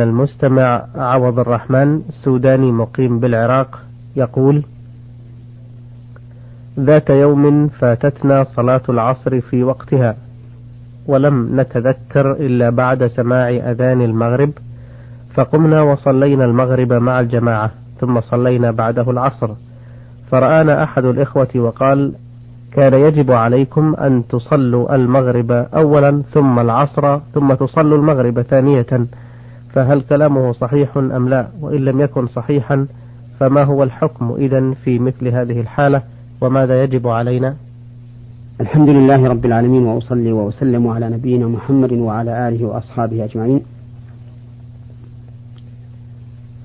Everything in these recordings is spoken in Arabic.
المستمع عوض الرحمن السوداني مقيم بالعراق يقول ذات يوم فاتتنا صلاة العصر في وقتها ولم نتذكر إلا بعد سماع أذان المغرب فقمنا وصلينا المغرب مع الجماعة ثم صلينا بعده العصر. فرآنا أحد الإخوة وقال كان يجب عليكم أن تصلوا المغرب أولا ثم العصر ثم تصلوا المغرب ثانية. فهل كلامه صحيح أم لا؟ وإن لم يكن صحيحا فما هو الحكم إذا في مثل هذه الحالة؟ وماذا يجب علينا؟ الحمد لله رب العالمين وأصلي وأسلم على نبينا محمد وعلى آله وأصحابه أجمعين.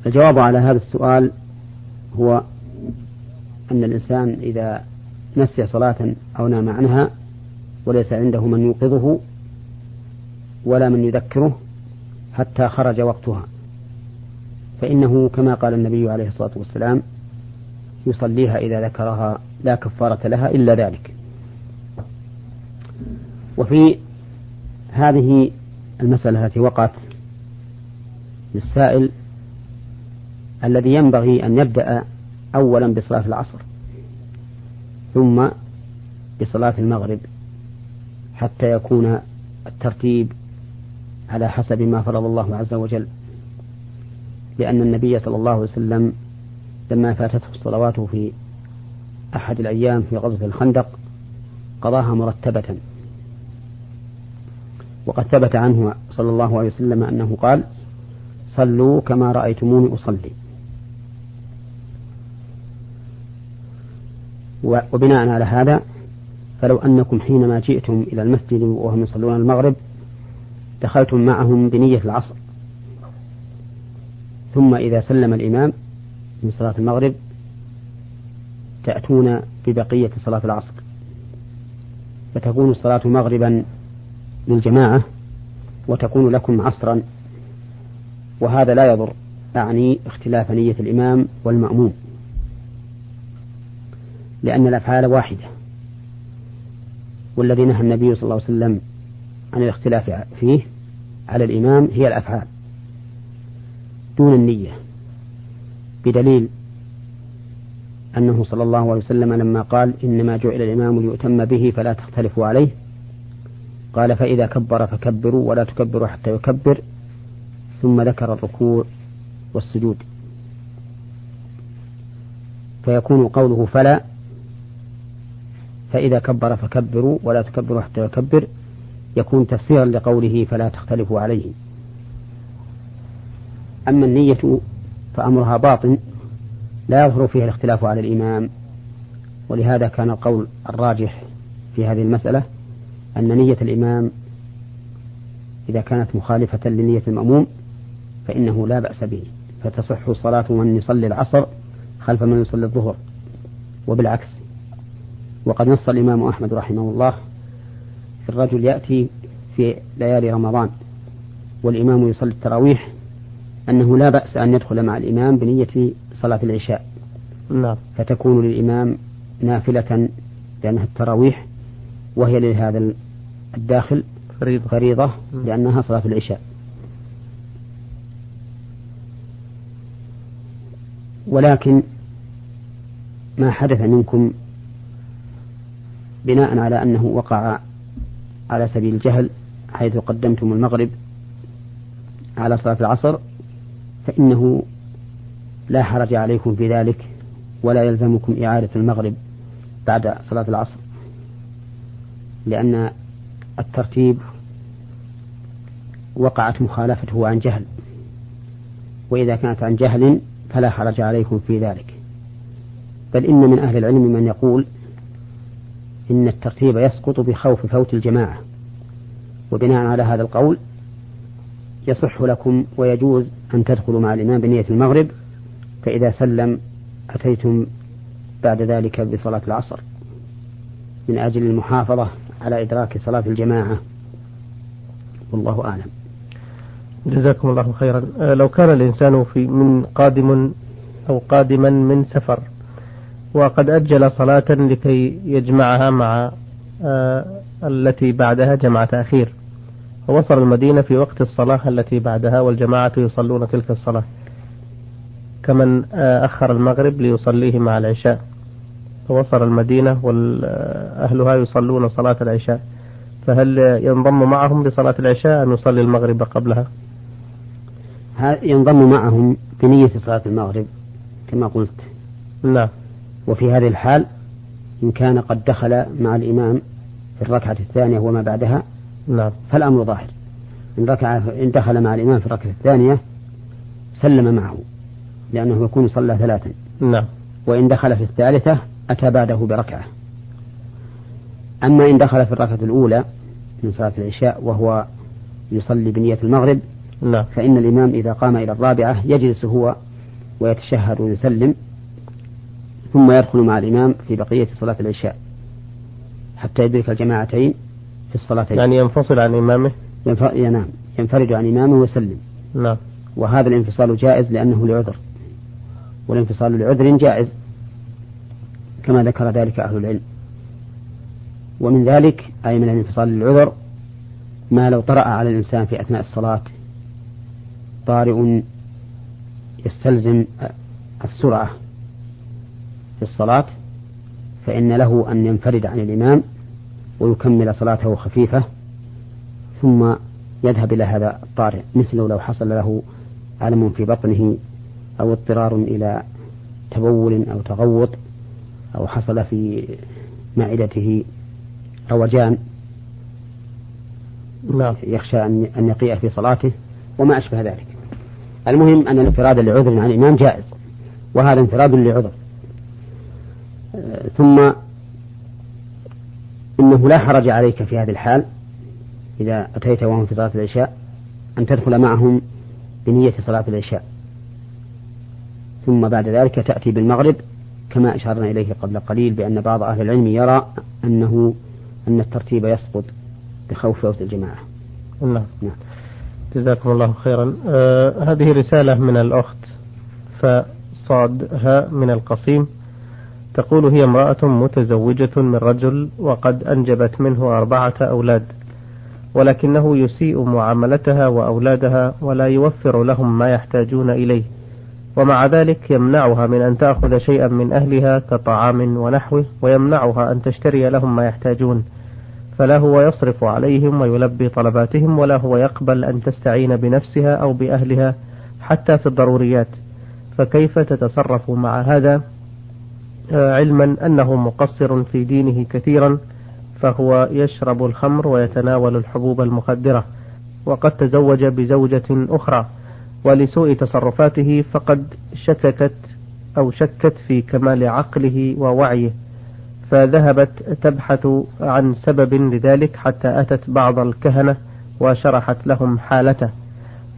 الجواب على هذا السؤال هو أن الإنسان إذا نسي صلاة أو نام عنها وليس عنده من يوقظه ولا من يذكره حتى خرج وقتها. فإنه كما قال النبي عليه الصلاة والسلام يصليها إذا ذكرها لا كفارة لها إلا ذلك. وفي هذه المسألة التي وقعت للسائل الذي ينبغي أن يبدأ أولا بصلاة العصر ثم بصلاة المغرب حتى يكون الترتيب على حسب ما فرض الله عز وجل لأن النبي صلى الله عليه وسلم لما فاتته الصلوات في أحد الأيام في غزوة الخندق قضاها مرتبة. وقد ثبت عنه صلى الله عليه وسلم أنه قال صلوا كما رأيتموني أصلي. وبناء على هذا فلو أنكم حينما جئتم إلى المسجد وهم يصلون المغرب دخلتم معهم بنية العصر. ثم إذا سلم الإمام من صلاة المغرب تأتون ببقية صلاة العصر. فتكون الصلاة مغربا للجماعة وتكون لكم عصرا. وهذا لا يضر أعني اختلاف نية الإمام والمأموم. لأن الأفعال واحدة. والذي نهى النبي صلى الله عليه وسلم عن الاختلاف فيه على الإمام هي الأفعال دون النية بدليل أنه صلى الله عليه وسلم لما قال إنما جعل الإمام ليؤتم به فلا تختلفوا عليه قال فإذا كبر فكبروا ولا تكبروا حتى يكبر ثم ذكر الركوع والسجود. فيكون قوله فلا فإذا كبر فكبروا ولا تكبروا حتى يكبر يكون تفسيرا لقوله فلا تختلفوا عليه. أما النية فأمرها باطن لا يظهر فيها الاختلاف على الإمام. ولهذا كان القول الراجح في هذه المسألة أن نية الإمام إذا كانت مخالفة لنية المأموم فإنه لا بأس به فتصح صلاة من يصلي العصر خلف من يصلي الظهر وبالعكس. وقد نص الإمام أحمد رحمه الله الرجل يأتي في ليالي رمضان والإمام يصلي التراويح أنه لا بأس أن يدخل مع الإمام بنية صلاة العشاء. نعم. فتكون للإمام نافلة لأنها التراويح وهي لهذا الداخل فريضة, فريضة لأنها صلاة العشاء. ولكن ما حدث منكم بناء على أنه وقع على سبيل الجهل حيث قدمتم المغرب على صلاة العصر فإنه لا حرج عليكم في ذلك ولا يلزمكم إعادة المغرب بعد صلاة العصر. لأن الترتيب وقعت مخالفته عن جهل وإذا كانت عن جهل فلا حرج عليكم في ذلك. بل إن من أهل العلم من يقول إن الترتيب يسقط بخوف فوت الجماعة. وبناء على هذا القول يصح لكم ويجوز أن تدخلوا مع الإمام بنية المغرب فإذا سلم أتيتم بعد ذلك بصلاة العصر. من أجل المحافظة على إدراك صلاة الجماعة. والله أعلم. جزاكم الله خيرا. آه، لو كان الإنسان في من قادم أو قادما من سفر وقد أجل صلاة لكي يجمعها مع آه، التي بعدها جمع تأخير فوصل المدينة في وقت الصلاة التي بعدها والجماعة يصلون تلك الصلاة. كمن آه، أخر المغرب ليصليه مع العشاء. فوصل المدينة وأهلها يصلون صلاة العشاء. فهل ينضم معهم لصلاة العشاء أم يصلي المغرب قبلها؟ ينضم معهم بنية صلاة المغرب كما قلت. نعم. وفي هذه الحال إن كان قد دخل مع الإمام في الركعة الثانية وما بعدها نعم. فالأمر ظاهر. إن, ركع إن دخل مع الإمام في الركعة الثانية سلم معه لأنه يكون صلى ثلاثا. نعم. وإن دخل في الثالثة أتى بعده بركعة. أما إن دخل في الركعة الأولى من صلاة العشاء وهو يصلي بنية المغرب نعم. فإن الإمام إذا قام إلى الرابعة يجلس هو ويتشهد ويسلم. ثم يدخل مع الإمام في بقية صلاة العشاء حتى يدرك الجماعتين في الصلاتين. يعني ينفصل عن إمامه؟ ينف... نعم. ينفرد عن إمامه ويسلم. نعم. وهذا الانفصال جائز لأنه لعذر. والانفصال لعذر جائز كما ذكر ذلك أهل العلم. ومن ذلك أي من الانفصال للعذر ما لو طرأ على الإنسان في أثناء الصلاة طارئ يستلزم السرعة. في الصلاة فإن له أن ينفرد عن الإمام ويكمل صلاته خفيفة ثم يذهب إلى هذا الطارئ مثله لو حصل له ألم في بطنه أو اضطرار إلى تبول أو تغوط أو حصل في معدته روجان. نعم. يخشى أن يقيء في صلاته وما أشبه ذلك. المهم أن الانفراد لعذر عن الإمام جائز وهذا انفراد لعذر. ثم إنه لا حرج عليك في هذه الحال إذا أتيت وهم في صلاة العشاء أن تدخل معهم بنية صلاة العشاء. ثم بعد ذلك تأتي بالمغرب كما أشرنا إليه قبل قليل بأن بعض أهل العلم يرى أنه أن الترتيب يسقط بخوف فوت الجماعة. نعم. نعم. جزاكم الله خيرا. آه هذه رسالة من الأخت فصادها من القصيم. تقول هي امرأة متزوجة من رجل وقد أنجبت منه أربعة أولاد ولكنه يسيء معاملتها وأولادها ولا يوفر لهم ما يحتاجون إليه ومع ذلك يمنعها من أن تأخذ شيئا من أهلها كطعام ونحوه ويمنعها أن تشتري لهم ما يحتاجون فلا هو يصرف عليهم ويلبي طلباتهم ولا هو يقبل أن تستعين بنفسها أو بأهلها حتى في الضروريات فكيف تتصرف مع هذا؟ علما أنه مقصر في دينه كثيرا فهو يشرب الخمر ويتناول الحبوب المخدرة وقد تزوج بزوجة أخرى ولسوء تصرفاته فقد شككت أو شكت في كمال عقله ووعيه فذهبت تبحث عن سبب لذلك حتى أتت بعض الكهنة وشرحت لهم حالته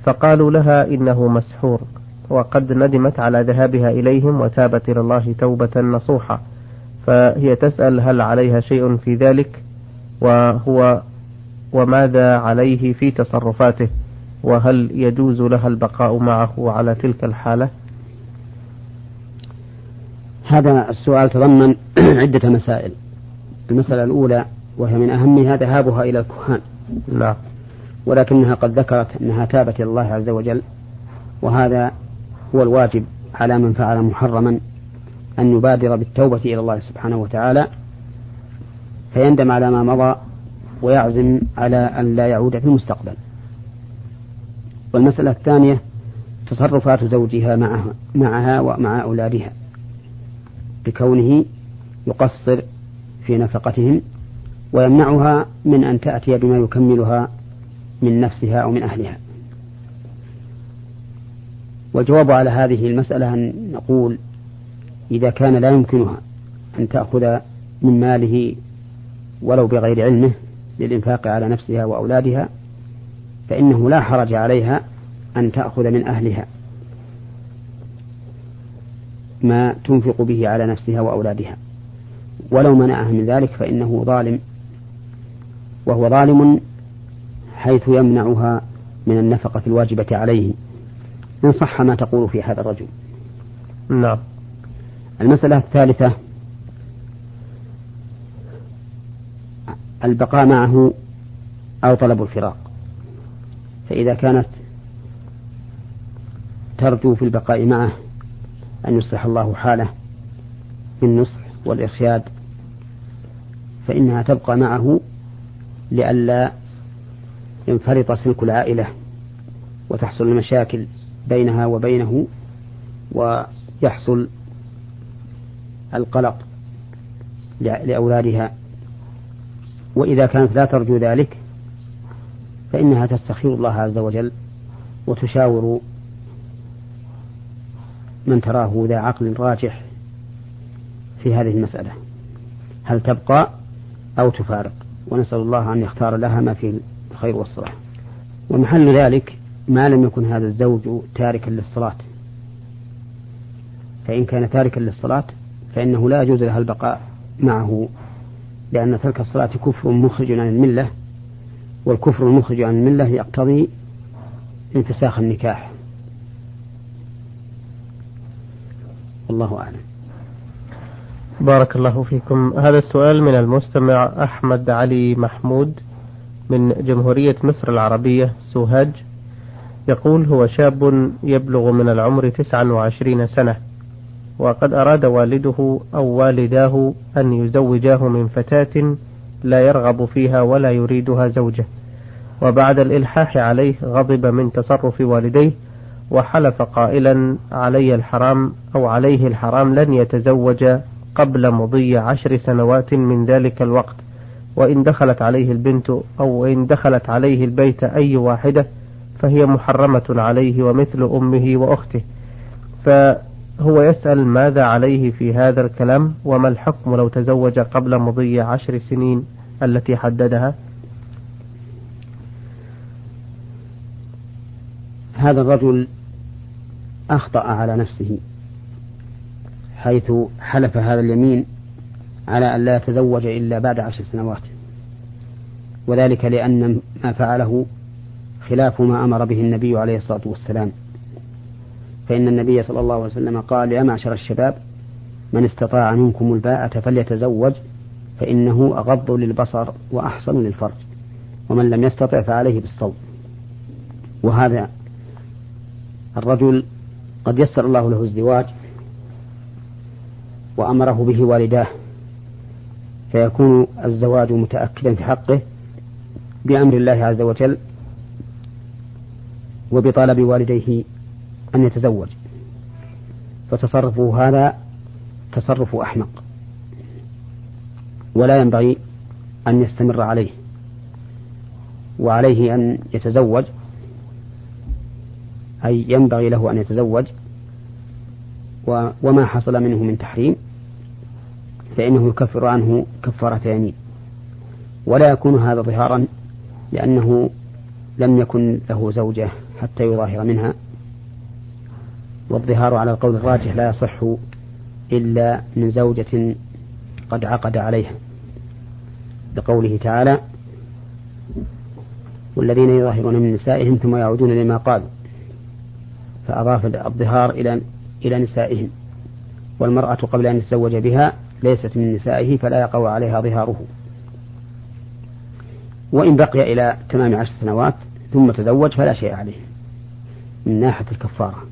فقالوا لها إنه مسحور. وقد ندمت على ذهابها إليهم وتابت إلى الله توبة نصوحة فهي تسأل هل عليها شيء في ذلك؟ وهو وماذا عليه في تصرفاته؟ وهل يجوز لها البقاء معه على تلك الحالة؟ هذا السؤال تضمن عدة مسائل. المسألة الأولى وهي من أهمها ذهابها إلى الكهان. نعم. ولكنها قد ذكرت أنها تابت إلى الله عز وجل وهذا هو الواجب على من فعل محرما أن يبادر بالتوبة إلى الله سبحانه وتعالى فيندم على ما مضى ويعزم على أن لا يعود في المستقبل. والمسألة الثانية تصرفات زوجها معها, معها ومع أولادها بكونه يقصر في نفقتهم ويمنعها من أن تأتي بما يكملها من نفسها أو من أهلها. والجواب على هذه المسألة أن نقول إذا كان لا يمكنها أن تأخذ من ماله ولو بغير علمه للإنفاق على نفسها وأولادها فإنه لا حرج عليها أن تأخذ من أهلها ما تنفق به على نفسها وأولادها. ولو منعها من ذلك فإنه ظالم وهو ظالم حيث يمنعها من النفقة الواجبة عليه. إن صح ما تقول في هذا الرجل. نعم. المسألة الثالثة البقاء معه أو طلب الفراق. فإذا كانت ترجو في البقاء معه أن يصلح الله حاله بالنصح والإرشاد فإنها تبقى معه لئلا ينفرط سلك العائلة وتحصل المشاكل. بينها وبينه ويحصل القلق لأولادها. وإذا كانت لا ترجو ذلك فإنها تستخير الله عز وجل وتشاور من تراه ذا عقل راجح في هذه المسألة. هل تبقى أو تفارق؟ ونسأل الله أن يختار لها ما فيه الخير والصلاح. ومحل ذلك ما لم يكن هذا الزوج تاركا للصلاة. فإن كان تاركا للصلاة فإنه لا يجوز لها البقاء معه لأن ترك الصلاة كفر مخرج عن الملة والكفر المخرج عن الملة يقتضي انفساخ النكاح. والله أعلم. بارك الله فيكم. هذا السؤال من المستمع أحمد علي محمود من جمهورية مصر العربية سوهاج. يقول هو شاب يبلغ من العمر تسعا وعشرين سنة وقد أراد والده أو والداه أن يزوجاه من فتاة لا يرغب فيها ولا يريدها زوجة وبعد الإلحاح عليه غضب من تصرف والديه وحلف قائلا علي الحرام أو عليه الحرام لن يتزوج قبل مضي عشر سنوات من ذلك الوقت وإن دخلت عليه البنت أو إن دخلت عليه البيت أي واحدة فهي محرمة عليه ومثل أمه وأخته. فهو يسأل ماذا عليه في هذا الكلام وما الحكم لو تزوج قبل مضي عشر سنين التي حددها؟ هذا الرجل أخطأ على نفسه حيث حلف هذا اليمين على أن لا يتزوج إلا بعد عشر سنوات وذلك لأن ما فعله خلاف ما أمر به النبي عليه الصلاة والسلام. فإن النبي صلى الله عليه وسلم قال يا معشر الشباب من استطاع منكم الباءة فليتزوج فإنه أغض للبصر وأحصن للفرج ومن لم يستطع فعليه بالصوم. وهذا الرجل قد يسر الله له الزواج وأمره به والداه فيكون الزواج متأكدا في حقه بأمر الله عز وجل وبطلب والديه أن يتزوج. فتصرفه هذا تصرف أحمق. ولا ينبغي أن يستمر عليه. وعليه أن يتزوج. أي ينبغي له أن يتزوج. وما حصل منه من تحريم. فإنه يكفر عنه كفارة يمين ولا يكون هذا ظهارا لأنه لم يكن له زوجة. حتى يظاهر منها. والظهار على القول الراجح لا يصح إلا من زوجة قد عقد عليها. لقوله تعالى والذين يظاهرون من نسائهم ثم يعودون لما قالوا. فأضاف الظهار إلى إلى نسائهم. والمرأة قبل أن يتزوج بها ليست من نسائه فلا يقع عليها ظهاره. وإن بقي إلى تمام عشر سنوات ثم تزوج فلا شيء عليه. من ناحية الكفارة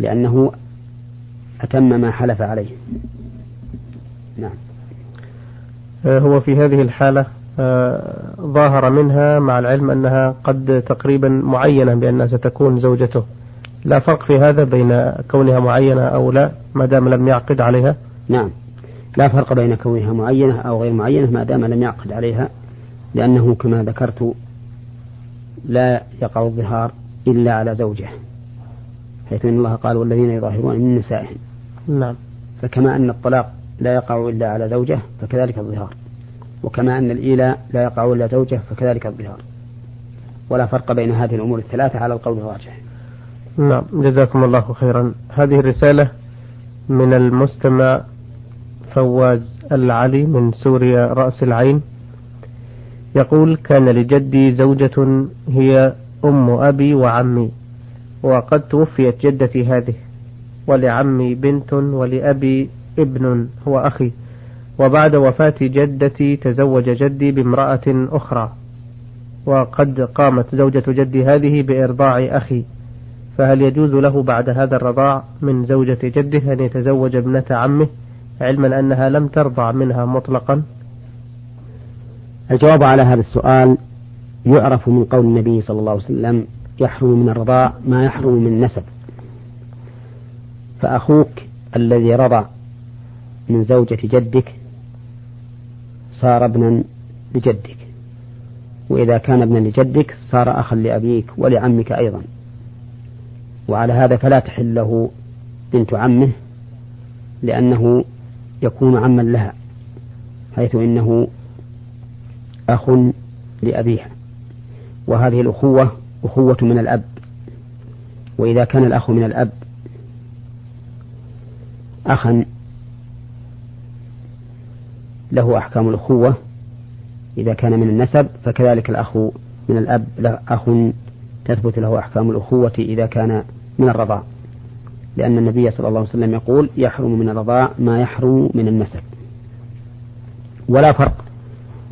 لأنه أتم ما حلف عليه. نعم. آه، هو في هذه الحالة آه، ظاهر منها مع العلم أنها قد تقريبا معينة بأنها ستكون زوجته. لا فرق في هذا بين كونها معينة أو لا ما دام لم يعقد عليها. نعم. لا فرق بين كونها معينة أو غير معينة ما دام لم يعقد عليها لأنه كما ذكرت لا يقع الظهار إلا على زوجه حيث أن الله قال والذين يظاهرون من نسائهم. نعم. فكما أن الطلاق لا يقع إلا على زوجه فكذلك الظهار وكما أن الإيلاء لا يقع إلا زوجه فكذلك الظهار. ولا فرق بين هذه الأمور الثلاثة على القول الراجح. نعم. جزاكم الله خيرا. هذه الرسالة من المستمع فواز العلي من سوريا رأس العين. يقول كان لجدي زوجة هي أم أبي وعمي وقد توفيت جدتي هذه ولعمي بنت ولأبي ابن هو أخي. وبعد وفاة جدتي تزوج جدي بامرأة أخرى. وقد قامت زوجة جدي هذه بإرضاع أخي. فهل يجوز له بعد هذا الرضاع من زوجة جده أن يتزوج ابنة عمه علما أنها لم ترضع منها مطلقا؟ الجواب على هذا السؤال يعرف من قول النبي صلى الله عليه وسلم يحرم من الرضاع ما يحرم من النسب. فأخوك الذي رضع من زوجة جدك صار ابنا لجدك. وإذا كان ابنا لجدك صار أخا لأبيك ولعمك أيضا. وعلى هذا فلا تحل له بنت عمه لأنه يكون عما لها حيث إنه أخ لأبيها. وهذه الأخوة أخوة من الأب. وإذا كان الأخ من الأب أخا له أحكام الأخوة. إذا كان من النسب فكذلك الأخ من الأب له أخ تثبت له أحكام الأخوة إذا كان من الرضاع. لأن النبي صلى الله عليه وسلم يقول يحرم من الرضاع ما يحرم من النسب. ولا فرق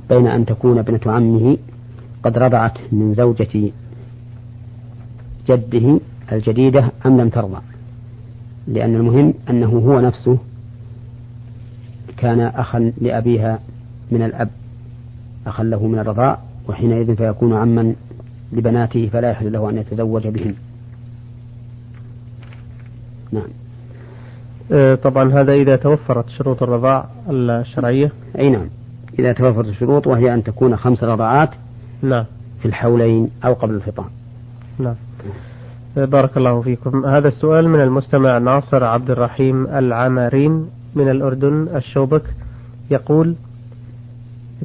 بين أن تكون ابنة عمه قد رضعت من زوجة جده الجديدة أم لم ترضع. لأن المهم أنه هو نفسه كان أخا لأبيها من الأب أخا له من الرضاع وحينئذ فيكون عما لبناته فلا يحل له أن يتزوج بهن. نعم. آه، طبعا هذا إذا توفرت شروط الرضاع الشرعية؟ أي نعم. إذا توفرت الشروط وهي أن تكون خمس رضعات نعم. في الحولين أو قبل الفطام. نعم. بارك الله فيكم. هذا السؤال من المستمع ناصر عبد الرحيم العمارين من الأردن الشوبك. يقول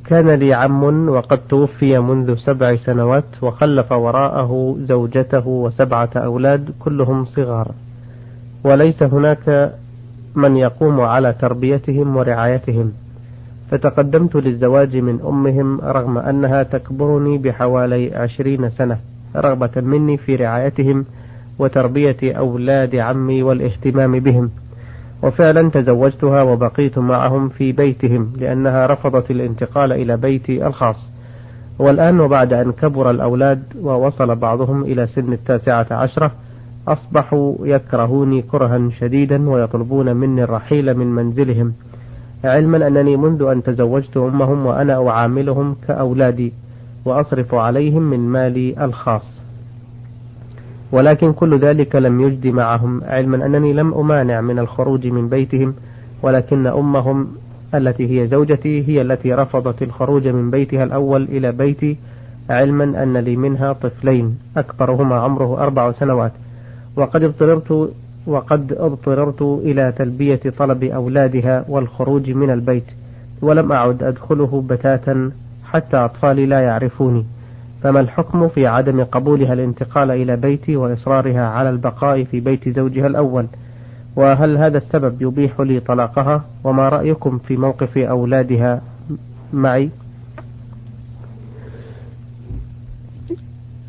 كان لي عم وقد توفي منذ سبع سنوات وخلف وراءه زوجته وسبعة أولاد كلهم صغار. وليس هناك من يقوم على تربيتهم ورعايتهم. فتقدمت للزواج من أمهم رغم أنها تكبرني بحوالي عشرين سنة رغبة مني في رعايتهم وتربية أولاد عمي والاهتمام بهم. وفعلا تزوجتها وبقيت معهم في بيتهم لأنها رفضت الانتقال إلى بيتي الخاص. والآن وبعد أن كبر الأولاد ووصل بعضهم إلى سن التاسعة عشرة أصبحوا يكرهوني كرها شديدا ويطلبون مني الرحيل من منزلهم. علما أنني منذ أن تزوجت أمهم وأنا أعاملهم كأولادي وأصرف عليهم من مالي الخاص. ولكن كل ذلك لم يجد معهم علما أنني لم أمانع من الخروج من بيتهم ولكن أمهم التي هي زوجتي هي التي رفضت الخروج من بيتها الأول إلى بيتي علما أن لي منها طفلين أكبرهما عمره أربع سنوات. وقد اضطررت وقد اضطررت إلى تلبية طلب أولادها والخروج من البيت ولم أعد أدخله بتاتا حتى أطفالي لا يعرفوني. فما الحكم في عدم قبولها الانتقال إلى بيتي وإصرارها على البقاء في بيت زوجها الأول؟ وهل هذا السبب يبيح لي طلاقها؟ وما رأيكم في موقف أولادها معي؟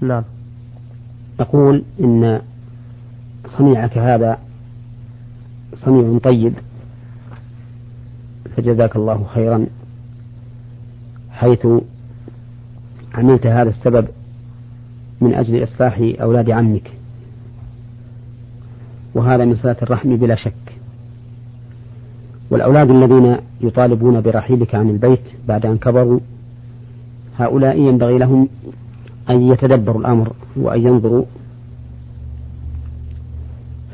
نعم. أقول إن صنيعك هذا صنيع طيب فجزاك الله خيرا. حيث عملت هذا السبب من أجل إصلاح أولاد عمك. وهذا من صلاة الرحم بلا شك. والأولاد الذين يطالبون برحيلك عن البيت بعد أن كبروا هؤلاء ينبغي لهم أن يتدبروا الأمر وأن ينظروا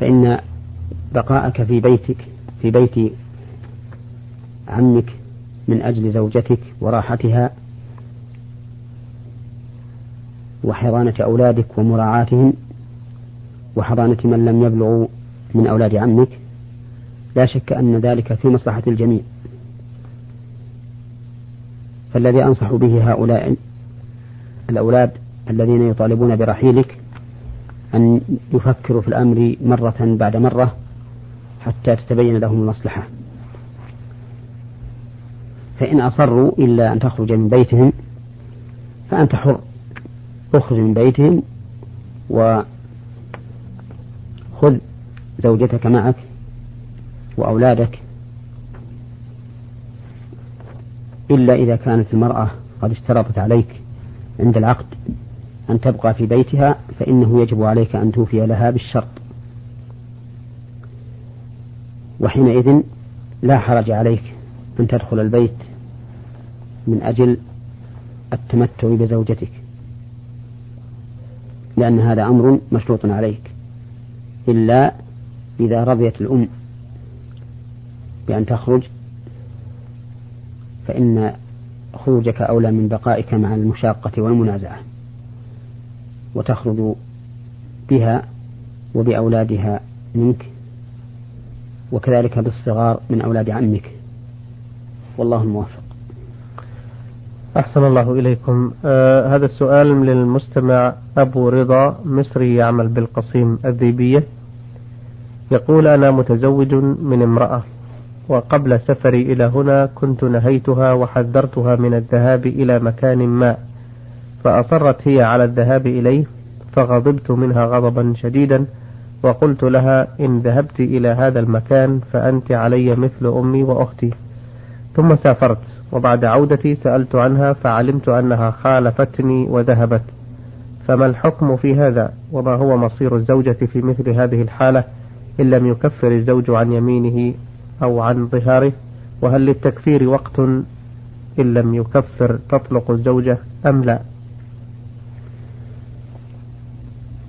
فإن بقاءك في بيتك في بيت عمك من أجل زوجتك وراحتها وحضانة أولادك ومراعاتهم وحضانة من لم يبلغوا من أولاد عمك لا شك أن ذلك في مصلحة الجميع. فالذي أنصح به هؤلاء الأولاد الذين يطالبون برحيلك أن يفكروا في الأمر مرة بعد مرة حتى تتبين لهم المصلحة. فإن أصروا إلا أن تخرج من بيتهم فأنت حر. اخرج من بيتهم وخذ زوجتك معك وأولادك إلا إذا كانت المرأة قد اشترطت عليك عند العقد. أن تبقى في بيتها فإنه يجب عليك أن توفي لها بالشرط. وحينئذ لا حرج عليك أن تدخل البيت من أجل التمتع بزوجتك لأن هذا أمر مشروط عليك إلا إذا رضيت الأم بأن تخرج فإن خروجك أولى من بقائك مع المشاقة والمنازعة. وتخرج بها وبأولادها منك وكذلك بالصغار من أولاد عمك. والله الموفق. أحسن الله إليكم. آه هذا السؤال للمستمع أبو رضا مصري يعمل بالقصيم الذيبية. يقول أنا متزوج من امرأة وقبل سفري إلى هنا كنت نهيتها وحذرتها من الذهاب إلى مكان ما. فأصرت هي على الذهاب إليه فغضبت منها غضبا شديدا وقلت لها إن ذهبت إلى هذا المكان فأنت علي مثل أمي وأختي. ثم سافرت وبعد عودتي سألت عنها فعلمت أنها خالفتني وذهبت. فما الحكم في هذا؟ وما هو مصير الزوجة في مثل هذه الحالة؟ إن لم يكفر الزوج عن يمينه أو عن ظهاره وهل للتكفير وقت إن لم يكفر تطلق الزوجة أم لا؟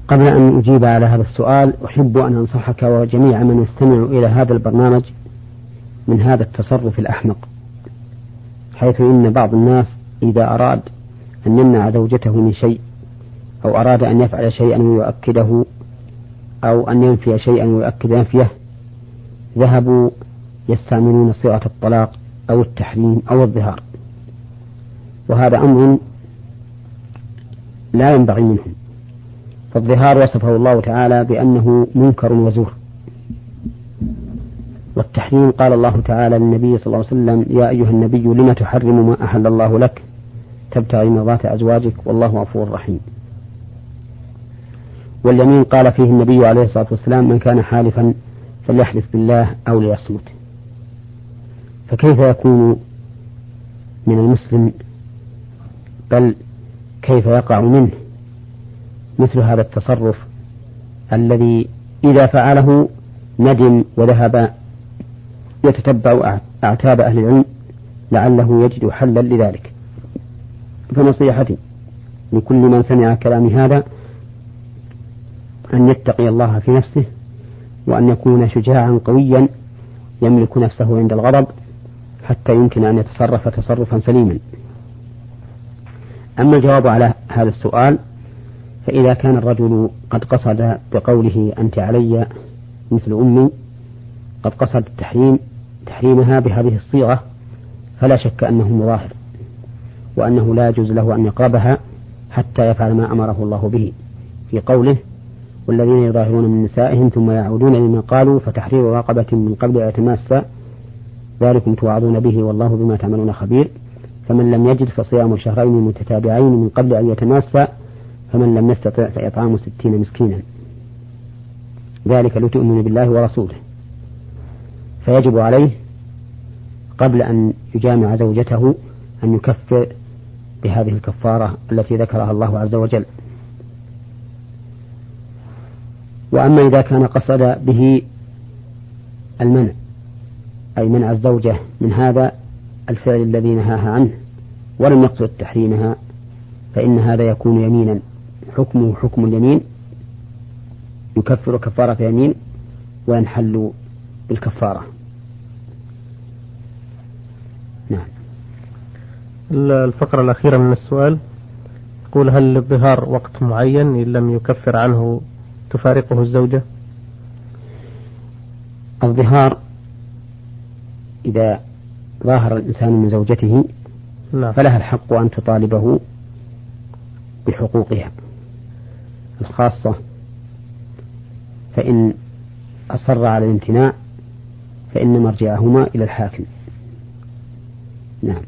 قبل أن أجيب على هذا السؤال أحب أن أنصحك وجميع من يستمع إلى هذا البرنامج من هذا التصرف الأحمق حيث إن بعض الناس إذا أراد أن يمنع زوجته من شيء أو أراد أن يفعل شيئا ويؤكده أو أن ينفي شيئا ويؤكد نفيه ذهبوا يستعملون صيغة الطلاق أو التحريم أو الظهار. وهذا أمر لا ينبغي منهم. فالظهار وصفه الله تعالى بأنه منكر وزور. والتحريم قال الله تعالى للنبي صلى الله عليه وسلم يا أيها النبي لم تحرم ما أحل الله لك؟ تبتغي مرضات أزواجك والله غفور رحيم. واليمين قال فيه النبي عليه الصلاة والسلام من كان حالفا فليحلف بالله أو ليصمت. فكيف يكون من المسلم؟ بل كيف يقع منه؟ مثل هذا التصرف الذي إذا فعله ندم وذهب يتتبع أعتاب أهل العلم لعله يجد حلا لذلك. فنصيحتي لكل من سمع كلامي هذا أن يتقي الله في نفسه وأن يكون شجاعا قويا يملك نفسه عند الغضب حتى يمكن أن يتصرف تصرفا سليما. أما الجواب على هذا السؤال فإذا كان الرجل قد قصد بقوله أنت علي مثل أمي قد قصد التحريم تحريمها بهذه الصيغة فلا شك أنه مظاهر وأنه لا يجوز له أن يقربها حتى يفعل ما أمره الله به. في قوله والذين يظاهرون من نسائهم ثم يعودون لما قالوا فتحرير رقبة من قبل أن ذلكم توعظون به والله بما تعملون خبير. فمن لم يجد فصيام شهرين متتابعين من قبل أن يتماسى فمن لم يستطع فإطعام ستين مسكينا. ذلك لتؤمن بالله ورسوله. فيجب عليه قبل أن يجامع زوجته أن يكفر بهذه الكفارة التي ذكرها الله عز وجل. وأما إذا كان قصد به المنع أي منع الزوجة من هذا الفعل الذي نهاها عنه ولم يقصد تحريمها فإن هذا يكون يمينا. حكمه حكم اليمين يكفر كفارة يمين وينحل بالكفارة. نعم. الفقرة الأخيرة من السؤال يقول هل للظهار وقت معين إن لم يكفر عنه تفارقه الزوجة؟ الظهار إذا ظاهر الإنسان من زوجته نعم. فلها الحق أن تطالبه بحقوقها. الخاصة فإن أصر على الامتناع فإن مرجعهما إلى الحاكم. نعم.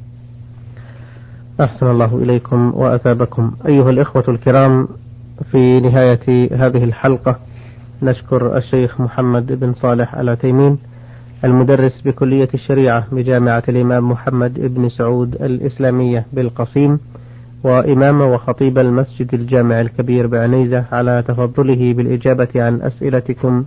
أحسن الله إليكم وأثابكم. أيها الإخوة الكرام في نهاية هذه الحلقة نشكر الشيخ محمد بن صالح العثيمين المدرس بكلية الشريعة بجامعة الإمام محمد بن سعود الإسلامية بالقصيم وإمام وخطيب المسجد الجامع الكبير بعنيزة على تفضله بالإجابة عن أسئلتكم.